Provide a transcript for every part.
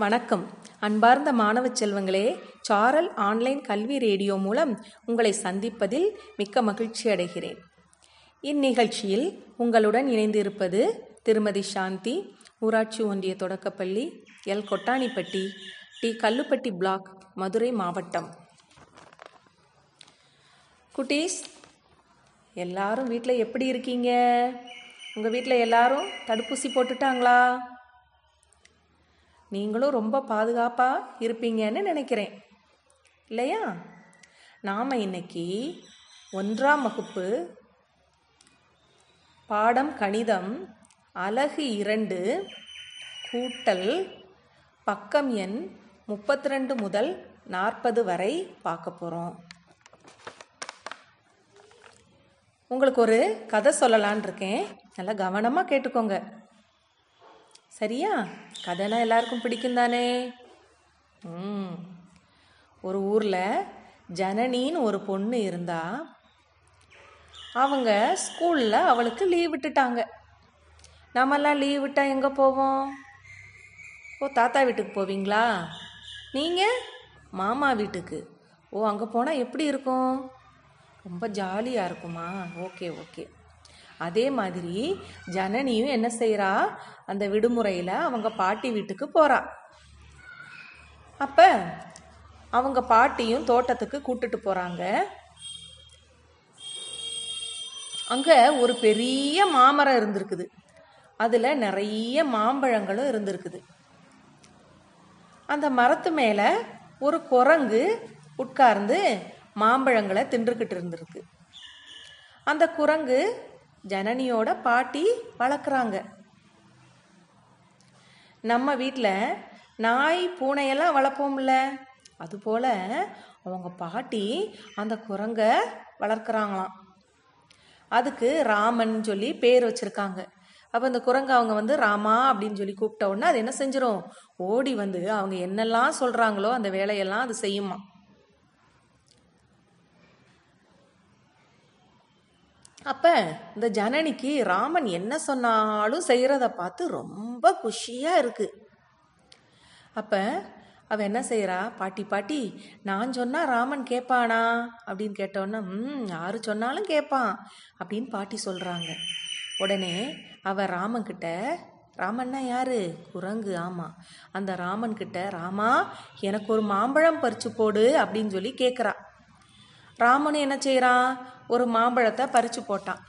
வணக்கம். அன்பார்ந்த மாணவ செல்வங்களே சாரல் ஆன்லைன் கல்வி ரேடியோ மூலம் உங்களை சந்திப்பதில் மிக்க மகிழ்ச்சி அடைகிறேன். இந்நிகழ்ச்சியில் உங்களுடன் இணைந்திருப்பது திருமதி சாந்தி ஊராட்சி ஒன்றிய தொடக்கப்பள்ளி L. Kottanipatti T. Kallupatti block Madurai மாவட்டம். குட்டீஸ் எல்லாரும் வீட்டில் எப்படி இருக்கீங்க? உங்கள் வீட்டில் எல்லாரும் தடுப்பூசி போட்டுட்டாங்களா? நீங்களும் ரொம்ப பாதுகாப்பாக இருப்பீங்கன்னு நினைக்கிறேன். இல்லையா? நாம் இன்னைக்கு ஒன்றாம் வகுப்பு பாடம் கணிதம் அலகு இரண்டு கூட்டல் பக்கம் எண் முப்பத்தி ரெண்டு முதல் நாற்பது வரை பார்க்க போகிறோம் உங்களுக்கு ஒரு கதை சொல்லலான் இருக்கேன். நல்லா கவனமாக கேட்டுக்கோங்க. சரியா? கதைனா எல்லாருக்கும் பிடிக்கும் தானே ம். ஒரு ஊரில் ஜனனின்னு ஒரு பொண்ணு இருந்தா அவங்க ஸ்கூலில் அவளுக்கு லீவ் விட்டுட்டாங்க. நம்மெல்லாம் லீவ் விட்டால் எங்கே போவோம்? ஓ தாத்தா வீட்டுக்கு போவீங்களா? நீங்கள் மாமா வீட்டுக்கு. ஓ அங்கே போனால் எப்படி இருக்கும்? ரொம்ப ஜாலியாக இருக்குமா? Okay okay. அதே மாதிரி ஜனனியும் என்ன செய்கிறா அந்த விடுமுறையில் அவங்க பாட்டி வீட்டுக்கு போகிறா அப்போ அவங்க பாட்டியும் தோட்டத்துக்கு கூட்டுட்டு போகிறாங்க அங்கே ஒரு பெரிய மாமரம் இருந்திருக்குது. அதில் நிறைய மாம்பழங்களும் இருந்திருக்குது. அந்த மரத்து மேலே ஒரு குரங்கு உட்கார்ந்து மாம்பழங்களை தின்றுக்கிட்டு இருந்திருக்கு. அந்த குரங்கு ஜனனியோட பாட்டி வளர்க்குறாங்க. நம்ம வீட்டில் நாய் பூனையெல்லாம் வளர்ப்போம்ல. அதுபோல் அவங்க பாட்டி அந்த குரங்க வளர்க்குறாங்களாம். அதுக்கு ராமன் சொல்லி பேர் வச்சுருக்காங்க. அப்போ இந்த குரங்கு அவங்க வந்து ராமா அப்படின்னு சொல்லி கூப்பிட்ட உடனே அது என்ன செஞ்சிடும் ஓடி வந்து அவங்க என்னெல்லாம் சொல்கிறாங்களோ அந்த வேலையெல்லாம் அது செய்யுமா அப்போ இந்த ஜனனிக்கு ராமன் என்ன சொன்னாலும் செய்கிறத பார்த்து ரொம்ப குஷியாக இருக்குது அப்போ அவள் என்ன செய்கிறா பாட்டி பாட்டி நான் சொன்னால் ராமன் கேட்பானா? அப்படின்னு கேட்டோன்னா ம் யார் சொன்னாலும் கேட்பான் அப்படின்னு பாட்டி சொல்கிறாங்க உடனே அவள் ராமன்கிட்ட ராமன்னா யாரு? குரங்கு ஆமாம் அந்த ராமன் கிட்ட ராமா எனக்கு ஒரு மாம்பழம் பறிச்சு போடு அப்படின்னு சொல்லி கேட்குறா ராமனும் என்ன செய்கிறான் ஒரு மாம்பழத்தை பறித்து போட்டான்.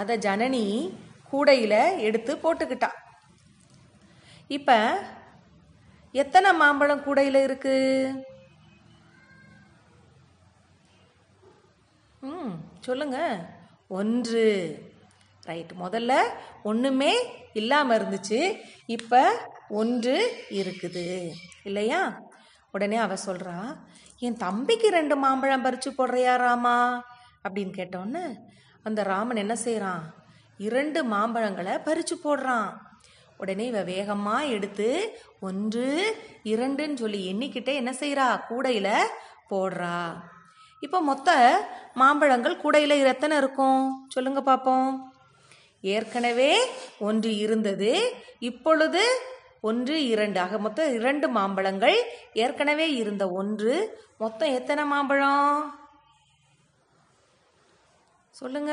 அதை ஜனனி கூடையில் எடுத்து போட்டுக்கிட்டா இப்போ எத்தனை மாம்பழம் கூடையில் இருக்கு? ம் சொல்லுங்க. ஒன்று. ரைட் முதல்ல ஒன்றுமே இல்லாமல் இருந்துச்சு. இப்போ ஒன்று இருக்குது. இல்லையா? உடனே அவ சொல்கிறா என் தம்பிக்கு ரெண்டு மாம்பழம் பறித்து போடுறியா ராமா? அப்படின்னு கேட்டோன்னே அந்த ராமன் என்ன செய்கிறான் இரண்டு மாம்பழங்களை பறித்து போடுறான். உடனே இவ வேகமாக எடுத்து ஒன்று இரண்டுன்னு சொல்லி எண்ணிக்கிட்டே என்ன செய்கிறா கூடையில் போடுறா. இப்போ மொத்த மாம்பழங்கள் கூடையில் எத்தனை இருக்கும்? சொல்லுங்க பார்ப்போம் ஏற்கனவே ஒன்று இருந்தது இப்பொழுது ஒன்று இரண்டு. ஆக மொத்தம் இரண்டு மாம்பழங்கள். ஏற்கனவே இருந்த ஒன்று. மொத்தம் எத்தனை மாம்பழம்? சொல்லுங்க.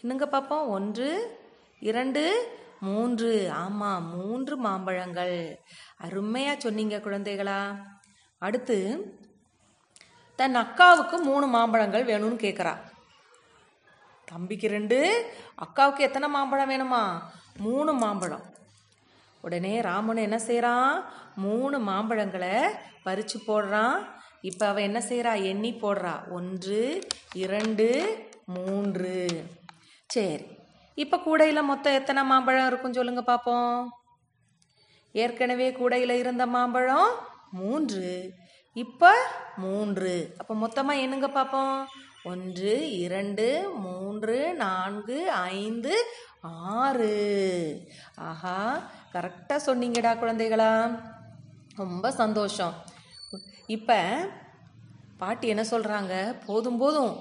என்னங்க பார்ப்போம் ஒன்று இரண்டு மூன்று. ஆமாம் மூன்று மாம்பழங்கள். அருமையாக சொன்னீங்க குழந்தைகளா. அடுத்து தன் அக்காவுக்கு மூணு மாம்பழங்கள் வேணும்னு கேட்குறா தம்பிக்கு ரெண்டு அக்காவுக்கு எத்தனை மாம்பழம் வேணுமா? மூணு மாம்பழம். உடனே ராமன் என்ன செய்கிறான் மூணு மாம்பழங்களை பறித்து போடுறான். இப்போ அவன் என்ன செய்கிறா எண்ணி போடுறா. ஒன்று இரண்டு மூன்று. சரி. இப்போ கூடையில் மொத்தம் எத்தனை மாம்பழம் இருக்கும் சொல்லுங்க பார்ப்போம் ஏற்கனவே கூடையில் இருந்த மாம்பழம் மூன்று இப்போ மூன்று. அப்போ மொத்தமாக என்னங்க பார்ப்போம் ஒன்று இரண்டு மூன்று நான்கு ஐந்து ஆறு. ஆஹா கரெக்டாக சொன்னீங்கடா குழந்தைகளா. ரொம்ப சந்தோஷம். இப்போ பாட்டி என்ன சொல்கிறாங்க போதும் போதும்.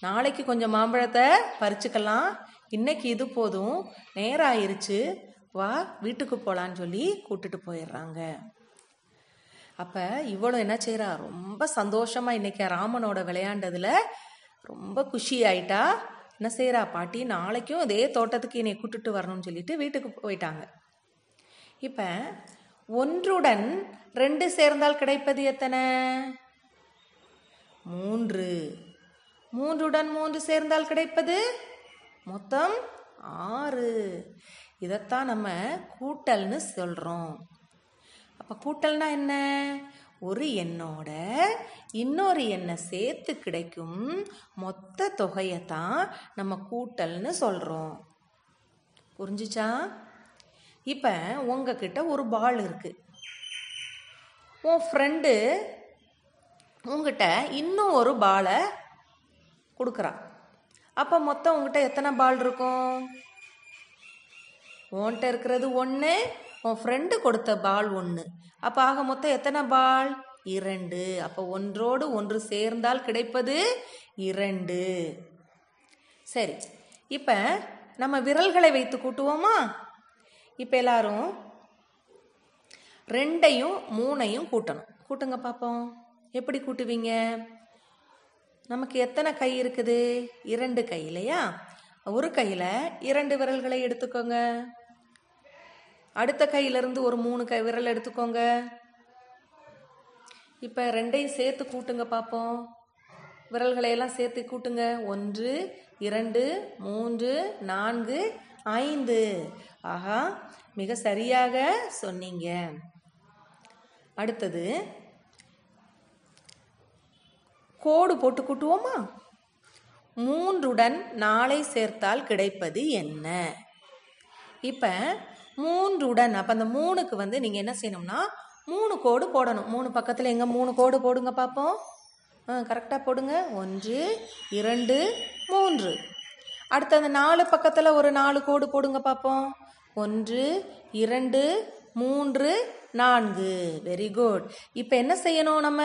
நாளைக்கு கொஞ்சம் மாம்பழத்தை பறிச்சுக்கலாம். இன்னைக்கு இது போதும். நேரம் ஆயிடுச்சு வா வீட்டுக்கு போகலான்னு சொல்லி கூட்டிட்டு போயிடுறாங்க. அப்போ இவளும் என்ன செய்கிறா ரொம்ப சந்தோஷமாக இன்றைக்கி ராமனோட விளையாண்டதில் ரொம்ப குஷி ஆயிட்டா. என்ன செய்றா பாட்டி? நாளைக்கும் அதே தோட்டத்துக்கு என்னை கூட்டுட்டு வரணும்னு சொல்லிட்டு வீட்டுக்கு போயிட்டாங்க. இப்போ ஒன்றுடன் ரெண்டு சேர்ந்தால் கிடைப்பது எத்தனை? மூன்று. மூன்றுடன் மூன்று சேர்ந்தால் கிடைப்பது? மொத்தம் ஆறு. இதைத்தான் நம்ம கூட்டல்னு சொல்கிறோம் அப்போ கூட்டல்னா என்ன? ஒரு எண்ணோட இன்னொரு எண்ணை சேர்த்து கிடைக்கும் மொத்த தொகையை தான் நம்ம கூட்டல்னு சொல்கிறோம் புரிஞ்சுச்சா? இப்போ உங்ககிட்ட ஒரு பால் இருக்குது உன் ஃப்ரெண்டு உங்ககிட்ட இன்னும் ஒரு பாலை கொடுக்குறான். அப்போ மொத்தம் உங்ககிட்ட எத்தனை பால் இருக்கும்? உன்கிட்ட இருக்கிறது ஒன்று உன் ஃப்ரெண்டு கொடுத்த பால் ஒன்று அப்போ ஆக மொத்தம் எத்தனை பால்? இரண்டு. அப்போ ஒன்றோடு ஒன்று சேர்ந்தால் கிடைப்பது இரண்டு. சரி இப்போ நம்ம விரல்களை வைத்து கூட்டுவோமா? இப்போ எல்லாரும் ரெண்டையும் மூணையும் கூட்டணும். கூட்டுங்க பார்ப்போம் எப்படி கூட்டுவீங்க? நமக்கு எத்தனை கை இருக்குது? இரண்டு கை இல்லையா? ஒரு கையில் இரண்டு விரல்களை எடுத்துக்கோங்க. அடுத்த கையிலிருந்து ஒரு மூணு கை விரல் எடுத்துக்கோங்க. இப்போ ரெண்டையும் சேர்த்து கூட்டுங்க பார்ப்போம் விரல்களை எல்லாம் சேர்த்து கூட்டுங்க. ஒன்று இரண்டு மூன்று நான்கு ஐந்து. ஆஹா மிக சரியாக சொன்னீங்க. அடுத்தது கோடு போட்டு கூட்டுவோமா? மூன்றுடன் நாளை சேர்த்தால் கிடைப்பது என்ன? இப்போ மூன்றுடன். அப்போ அந்த மூணுக்கு வந்து நீங்கள் என்ன செய்யணும்னா மூணு கோடு போடணும். மூணு பக்கத்தில் எங்கே மூணு கோடு போடுங்க பார்ப்போம் ஆ கரெக்டாக போடுங்க. ஒன்று இரண்டு மூன்று. அடுத்து அந்த நாலு பக்கத்தில் ஒரு நாலு கோடு போடுங்க பார்ப்போம் ஒன்று இரண்டு மூன்று நான்கு. வெரி குட் இப்போ என்ன செய்யணும் நம்ம?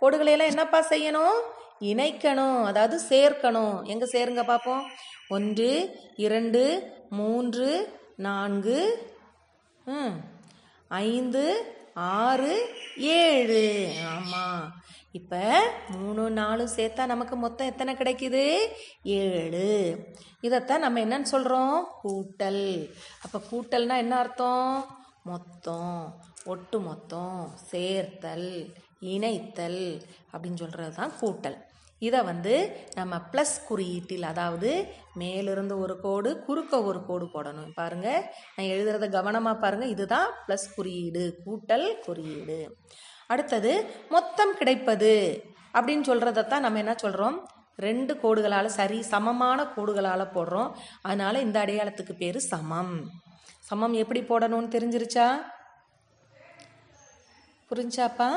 கோடுகளை எல்லாம் என்னப்பா செய்யணும்? இணைக்கணும். அதாவது சேர்க்கணும். எங்கே சேருங்க பார்ப்போம் ஒன்று இரண்டு மூன்று நான்கு ம், ஐந்து ஆறு ஏழு. ஆமாம் இப்போ மூணு நாலு சேர்த்தா நமக்கு மொத்தம் எத்தனை கிடைக்குது? ஏழு. இதைத்தான் நம்ம என்னன்னு சொல்கிறோம் கூட்டல். அப்போ கூட்டல்னா என்ன அர்த்தம்? மொத்தம். ஒட்டு மொத்தம். சேர்த்தல். இணைத்தல். அப்படின்னு சொல்கிறது தான் கூட்டல். இதை வந்து நம்ம ப்ளஸ் குறியீட்டில் அதாவது மேலிருந்து ஒரு கோடு குறுக்க ஒரு கோடு போடணும். பாருங்கள் நான் எழுதுறத கவனமாக பாருங்கள் இதுதான் ப்ளஸ் குறியீடு கூட்டல் குறியீடு. அடுத்தது மொத்தம் கிடைப்பது அப்படின்னு சொல்கிறதத்தான் நம்ம என்ன சொல்கிறோம் ரெண்டு கோடுகளால் சரி சமமான கோடுகளால் போடுறோம். அதனால் இந்த அடையாளத்துக்கு பேர் சமம். சமம் எப்படி போடணும்னு தெரிஞ்சிருச்சா? புரிஞ்சாப்பா?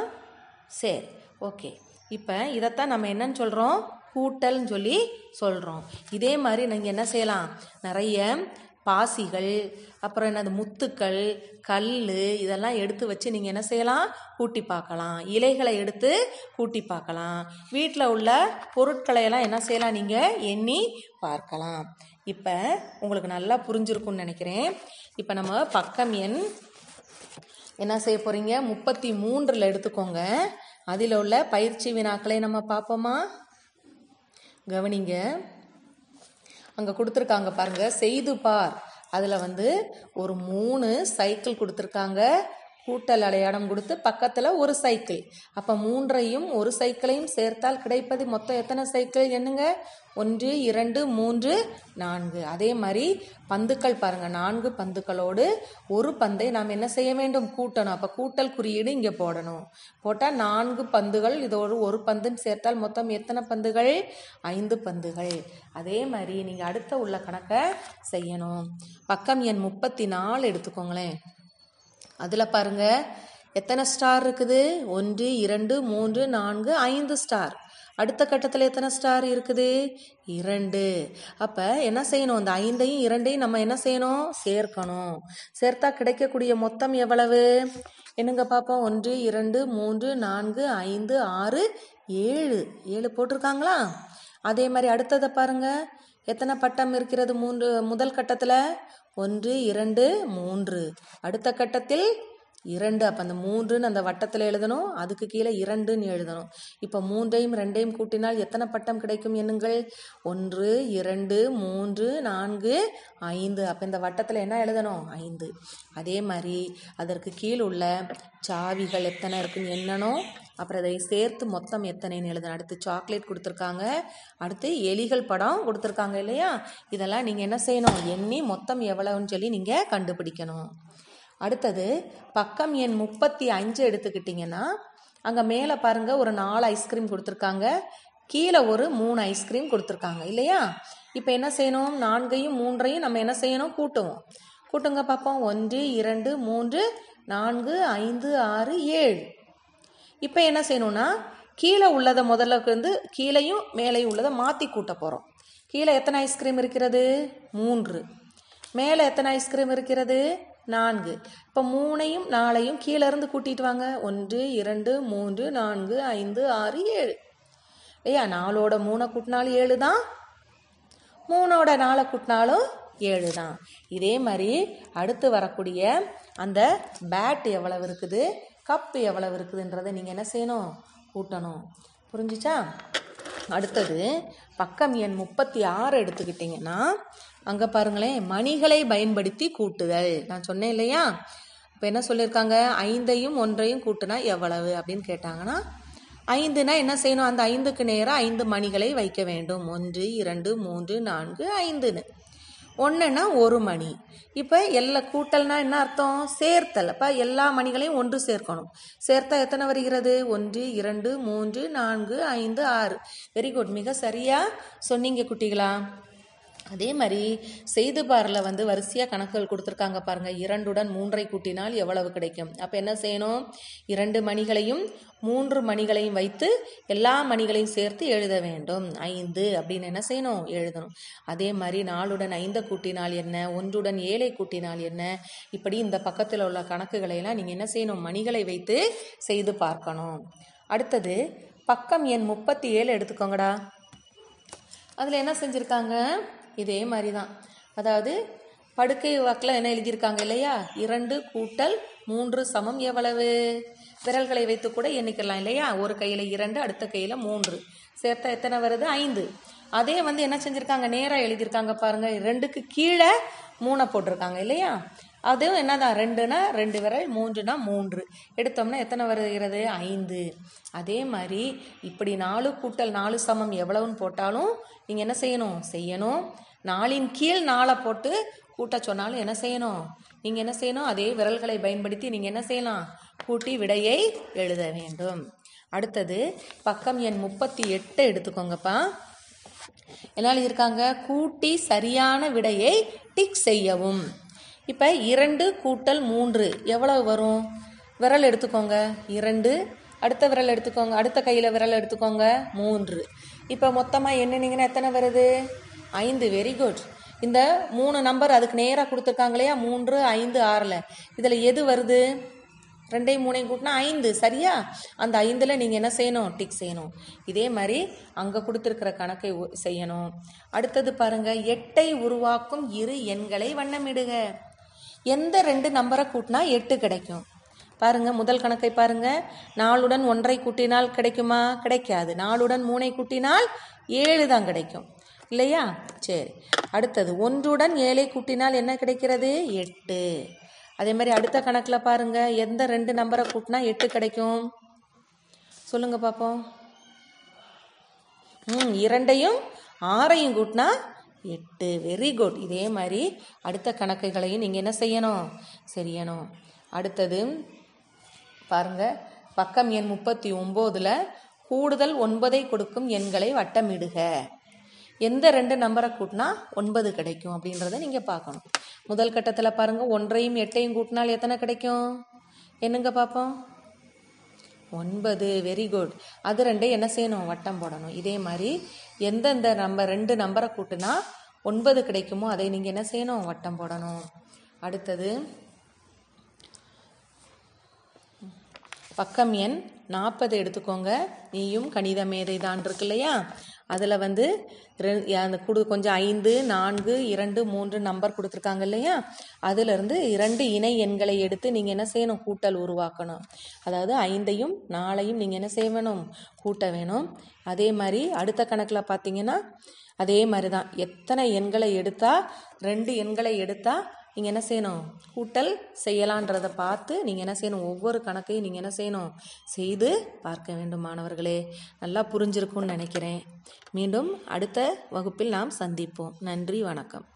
சரி ஓகே. இப்போ இதைத்தான் நம்ம என்னன்னு சொல்கிறோம் கூட்டல்னு சொல்லி சொல்கிறோம் இதே மாதிரி நீங்கள் என்ன செய்யலாம்? நிறைய பாசிகள் அப்புறம் என்னது முத்துக்கள் கல் இதெல்லாம் எடுத்து வச்சு நீங்கள் என்ன செய்யலாம்? கூட்டி பார்க்கலாம். இலைகளை எடுத்து கூட்டி பார்க்கலாம். வீட்டில் உள்ள பொருட்களை எல்லாம் என்ன செய்யலாம்? நீங்கள் எண்ணி பார்க்கலாம். இப்போ உங்களுக்கு நல்லா புரிஞ்சிருக்கும்னு நினைக்கிறேன். இப்போ நம்ம பக்கம் எண் என்ன செய்ய போகிறீங்க முப்பத்தி மூன்றில் எடுத்துக்கோங்க. அதில் உள்ள பயிற்சி வினாக்களை நம்ம பார்ப்போமா? கவனிங்க. அங்கே கொடுத்துருக்காங்க பாருங்க செய்து பார். அதில் வந்து ஒரு மூணு சைக்கிள் கொடுத்துருக்காங்க. கூட்டல் அடையாளம் கொடுத்து பக்கத்தில் ஒரு சைக்கிள் அப்போ மூன்றையும் ஒரு சைக்கிளையும் சேர்த்தால் கிடைப்பது மொத்தம் எத்தனை சைக்கிள் என்னங்க? ஒன்று இரண்டு மூன்று நான்கு. அதே மாதிரி பந்துக்கள் பாருங்கள் நான்கு பந்துக்களோடு ஒரு பந்தை நாம் என்ன செய்ய வேண்டும்? கூட்டணும். அப்போ கூட்டல் குறியீடு இங்கே போடணும். போட்டால் நான்கு பந்துகள் இதோடு ஒரு பந்துன்னு சேர்த்தால் மொத்தம் எத்தனை பந்துகள்? ஐந்து பந்துகள். அதே மாதிரி நீங்கள் அடுத்த உள்ள கணக்கை செய்யணும். பக்கம் எண் முப்பத்தி நாலு எடுத்துக்கோங்களேன். அதில் பாருங்கள் எத்தனை ஸ்டார் இருக்குது? ஒன்று இரண்டு மூன்று நான்கு ஐந்து ஸ்டார் அடுத்த கட்டத்தில் எத்தனை ஸ்டார் இருக்குது? இரண்டு. அப்போ என்ன செய்யணும்? அந்த ஐந்தையும் இரண்டையும் நம்ம என்ன செய்யணும்? சேர்க்கணும். சேர்த்தா கிடைக்கக்கூடிய மொத்தம் எவ்வளவு? என்னங்க பார்ப்போம் ஒன்று இரண்டு மூன்று நான்கு ஐந்து ஆறு ஏழு. ஏழு போட்டிருக்காங்களா? அதே மாதிரி அடுத்ததை பாருங்கள் எத்தனை பட்டம் இருக்கிறது மூன்று முதல் கட்டத்தில்? ஒன்று இரண்டு மூன்று. அடுத்த கட்டத்தில் இரண்டு. அப்போ அந்த மூன்றுன்னு அந்த வட்டத்தில் எழுதணும். அதுக்கு கீழே இரண்டுன்னு எழுதணும். இப்போ மூன்றையும் ரெண்டையும் கூட்டினால் எத்தனை பட்டம் கிடைக்கும் எண்ணுங்கள்? ஒன்று இரண்டு மூன்று நான்கு ஐந்து. அப்போ இந்த வட்டத்தில் என்ன எழுதணும்? ஐந்து. அதே மாதிரி அதற்கு கீழ் உள்ள சாவிகள் எத்தனை இருக்குன்னு எண்ணணும். அப்புறம் அதை சேர்த்து மொத்தம் எத்தனைன்னு எழுதணும் அடுத்து சாக்லேட் கொடுத்துருக்காங்க. அடுத்து எலிகள் படம் கொடுத்துருக்காங்க இல்லையா? இதெல்லாம் நீங்கள் என்ன செய்யணும்? எண்ணி மொத்தம் எவ்வளவுன்னு சொல்லி நீங்கள் கண்டுபிடிக்கணும். அடுத்தது பக்கம் எண் முப்பத்தி அஞ்சு எடுத்துக்கிட்டிங்கன்னா அங்கே மேலே பாருங்கள் ஒரு நாலு ஐஸ்கிரீம் கொடுத்துருக்காங்க. கீழே ஒரு மூணு ஐஸ்கிரீம் கொடுத்துருக்காங்க இல்லையா? இப்போ என்ன செய்யணும்? நான்கையும் மூன்றையும் நம்ம என்ன செய்யணும்? கூட்டுவோம். கூட்டுங்க பார்ப்போம் ஒன்று இரண்டு மூன்று நான்கு ஐந்து ஆறு ஏழு. இப்போ என்ன செய்யணும்னா கீழே உள்ளதை முதல்ல வந்து கீழேயும் மேலேயும் உள்ளதை மாற்றி கூட்ட போகிறோம் கீழே எத்தனை ஐஸ்கிரீம் இருக்கிறது? மூன்று. மேலே எத்தனை ஐஸ்கிரீம் இருக்கிறது? நான்கு. இப்போ மூணையும் நாளையும் கீழேருந்து கூட்டிகிட்டு வாங்க. ஒன்று இரண்டு மூன்று நான்கு ஐந்து ஆறு ஏழு. ஐயா நாலோட மூணை கூட்டினாலும் ஏழு தான். மூணோட நாளை கூட்டினாலும் ஏழு தான். இதே மாதிரி அடுத்து வரக்கூடிய அந்த பேட் எவ்வளவு இருக்குது? கப் எவ்வளவு இருக்குதுன்றதை நீங்கள் என்ன செய்யணும்? கூட்டணும். புரிஞ்சிச்சா? அடுத்தது பக்கம் எண் முப்பத்தி ஆறு எடுத்துக்கிட்டிங்கன்னா அங்கே பாருங்களேன் மணிகளை பயன்படுத்தி கூட்டுதல். நான் சொன்னேன் இல்லையா? இப்போ என்ன சொல்லியிருக்காங்க ஐந்தையும் ஒன்றையும் கூட்டுனா எவ்வளவு அப்படின்னு கேட்டாங்கன்னா ஐந்துனா என்ன செய்யணும்? அந்த ஐந்துக்கு நேராக ஐந்து மணிகளை வைக்க வேண்டும். ஒன்று இரண்டு மூன்று நான்கு ஐந்துன்னு. ஒன்றுனா ஒரு மணி. இப்போ எல்லா கூட்டல்னா என்ன அர்த்தம்? சேர்த்தல். அப்போ எல்லா மணிகளையும் ஒன்று சேர்க்கணும். சேர்த்தா எத்தனை வருகிறது? ஒன்று இரண்டு மூன்று நான்கு ஐந்து ஆறு. வெரி குட் மிக சரியாக சொன்னீங்க குட்டிகளா? அதே மாதிரி செய்து பாரில் வந்து வரிசையாக கணக்குகள் கொடுத்துருக்காங்க பாருங்கள் இரண்டுடன் மூன்றை கூட்டினால் எவ்வளவு கிடைக்கும்? அப்போ என்ன செய்யணும்? இரண்டு மணிகளையும் மூன்று மணிகளையும் வைத்து எல்லா மணிகளையும் சேர்த்து எழுத வேண்டும். ஐந்து அப்படின்னு என்ன செய்யணும்? எழுதணும். அதே மாதிரி நாலுடன் ஐந்தை கூட்டினால் என்ன? ஒன்றுடன் ஏழை கூட்டினால் என்ன? இப்படி இந்த பக்கத்தில் உள்ள கணக்குகளை எல்லாம் நீங்கள் என்ன செய்யணும்? மணிகளை வைத்து செய்து பார்க்கணும். அடுத்தது பக்கம் எண் முப்பத்தி ஏழு எடுத்துக்கோங்கடா. அதில் என்ன செஞ்சுருக்காங்க? இதே மாதிரி தான் அதாவது படுக்கை வாக்கில் என்ன எழுதியிருக்காங்க இல்லையா? இரண்டு கூட்டல் மூன்று சமம் எவ்வளவு? விரல்களை வைத்து கூட எண்ணிக்கலாம் இல்லையா? ஒரு கையில் இரண்டு அடுத்த கையில் மூன்று. சேர்த்தா எத்தனை வருது? ஐந்து. அதே வந்து என்ன செஞ்சுருக்காங்க? நேராக எழுதியிருக்காங்க பாருங்கள் ரெண்டுக்கு கீழே மூணை போட்டிருக்காங்க இல்லையா? அதுவும் என்னதான்? ரெண்டுனா ரெண்டு விரல் மூன்றுனா மூன்று. எடுத்தோம்னா எத்தனை வருகிறது? ஐந்து. அதே மாதிரி இப்படி நாலு கூட்டல் நாலு சமம் எவ்வளவுன்னு போட்டாலும் நீங்கள் என்ன செய்யணும்? செய்யணும். நாளின் கீழ் நாளை போட்டு கூட்ட சொன்னாலும் என்ன செய்யணும்? நீங்கள் என்ன செய்யணும்? அதே விரல்களை பயன்படுத்தி நீங்கள் என்ன செய்யலாம்? கூட்டி விடையை எழுத வேண்டும். அடுத்தது பக்கம் எண் முப்பத்தி எட்டு எடுத்துக்கோங்கப்பா. என்ன எழுதியிருக்காங்க கூட்டி சரியான விடையை டிக் செய்யவும். இப்போ இரண்டு கூட்டல் மூன்று எவ்வளவு வரும்? விரல் எடுத்துக்கோங்க. இரண்டு. அடுத்த விரல் எடுத்துக்கோங்க. அடுத்த கையில் விரல் எடுத்துக்கோங்க. மூன்று. இப்போ மொத்தமாக எண்ணினீங்கன்னா எத்தனை வருது? ஐந்து வெரி குட் இந்த மூணு நம்பர் அதுக்கு நேராக கொடுத்துருக்காங்க இல்லையா மூன்று ஐந்து ஆறில். இதில் எது வருது? ரெண்டையும் மூணையும் கூட்டினா ஐந்து சரியா? அந்த ஐந்தில் நீங்கள் என்ன செய்யணும்? டிக் செய்யணும். இதே மாதிரி அங்கே கொடுத்துருக்கிற கணக்கை செய்யணும். அடுத்தது பாருங்க எட்டை உருவாக்கும் இரு எண்களை வண்ணமிடுக. எந்த ரெண்டு நம்பரை கூட்டினா எட்டு கிடைக்கும்? பாருங்கள் முதல் கணக்கை பாருங்கள் நாலுடன் ஒன்றை கூட்டினால் கிடைக்குமா? கிடைக்காது. நாலுடன் மூணை கூட்டினால் ஏழு தான் கிடைக்கும். இல்லையா? சரி. அடுத்தது ஒன்றுடன் ஏழை கூட்டினால் என்ன கிடைக்கிறது? எட்டு. அதே மாதிரி அடுத்த கணக்கில் பாருங்கள் எந்த ரெண்டு நம்பரை கூட்டினா எட்டு கிடைக்கும்? சொல்லுங்கள் பார்ப்போம் ம் இரண்டையும் ஆறையும் கூட்டினா எட்டு. வெரி குட் இதே மாதிரி அடுத்த கணக்குகளையும் நீங்கள் என்ன செய்யணும்? செய்யணும். அடுத்தது பாருங்கள் பக்கம் எண் முப்பத்தி ஒம்போதில் கூடுதல் ஒன்பதை கொடுக்கும் எண்களை வட்டமிடுக. எந்த ரெண்டு நம்பரை கூட்டினா ஒன்பது கிடைக்கும் அப்படின்றத நீங்கள் பார்க்கணும். முதல் கட்டத்தில் பாருங்கள் ஒன்றையும் எட்டையும் கூட்டினால் எத்தனை கிடைக்கும்? என்னங்க பார்ப்போம்? ஒன்பது வெரி குட் அது ரெண்டையும் என்ன செய்யணும்? வட்டம் போடணும். இதே மாதிரி எந்தெந்த நம்பர் ரெண்டு நம்பரை கூட்டினா ஒன்பது கிடைக்குமோ அதை நீங்கள் என்ன செய்யணும்? வட்டம் போடணும். அடுத்தது பக்கம் எண் நாற்பது எடுத்துக்கோங்க. நீயும் கணித மேதை தான் இருக்கு இல்லையா? அதில் வந்து அந்த குடு கொஞ்சம் ஐந்து நான்கு இரண்டு மூன்று நம்பர் கொடுத்துருக்காங்க இல்லையா? அதிலிருந்து இரண்டு இணை எண்களை எடுத்து நீங்கள் என்ன செய்யணும்? கூட்டல் உருவாக்கணும். அதாவது ஐந்தையும் நாளையும் நீங்கள் என்ன செய்ய வேணும் கூட்ட வேணும். அதே மாதிரி அடுத்த கணக்கில் பார்த்தீங்கன்னா அதே மாதிரி தான் எத்தனை எண்களை எடுத்தால் ரெண்டு எண்களை எடுத்தால் நீங்கள் என்ன செய்யணும்? கூட்டல் செய்யலான்றதை பார்த்து நீங்கள் என்ன செய்யணும்? ஒவ்வொரு கணக்கையும் நீங்கள் என்ன செய்யணும்? செய்து பார்க்க வேண்டும் மாணவர்களே. நல்லா புரிஞ்சிருக்கும்னு நினைக்கிறேன். மீண்டும் அடுத்த வகுப்பில் நாம் சந்திப்போம். நன்றி வணக்கம்.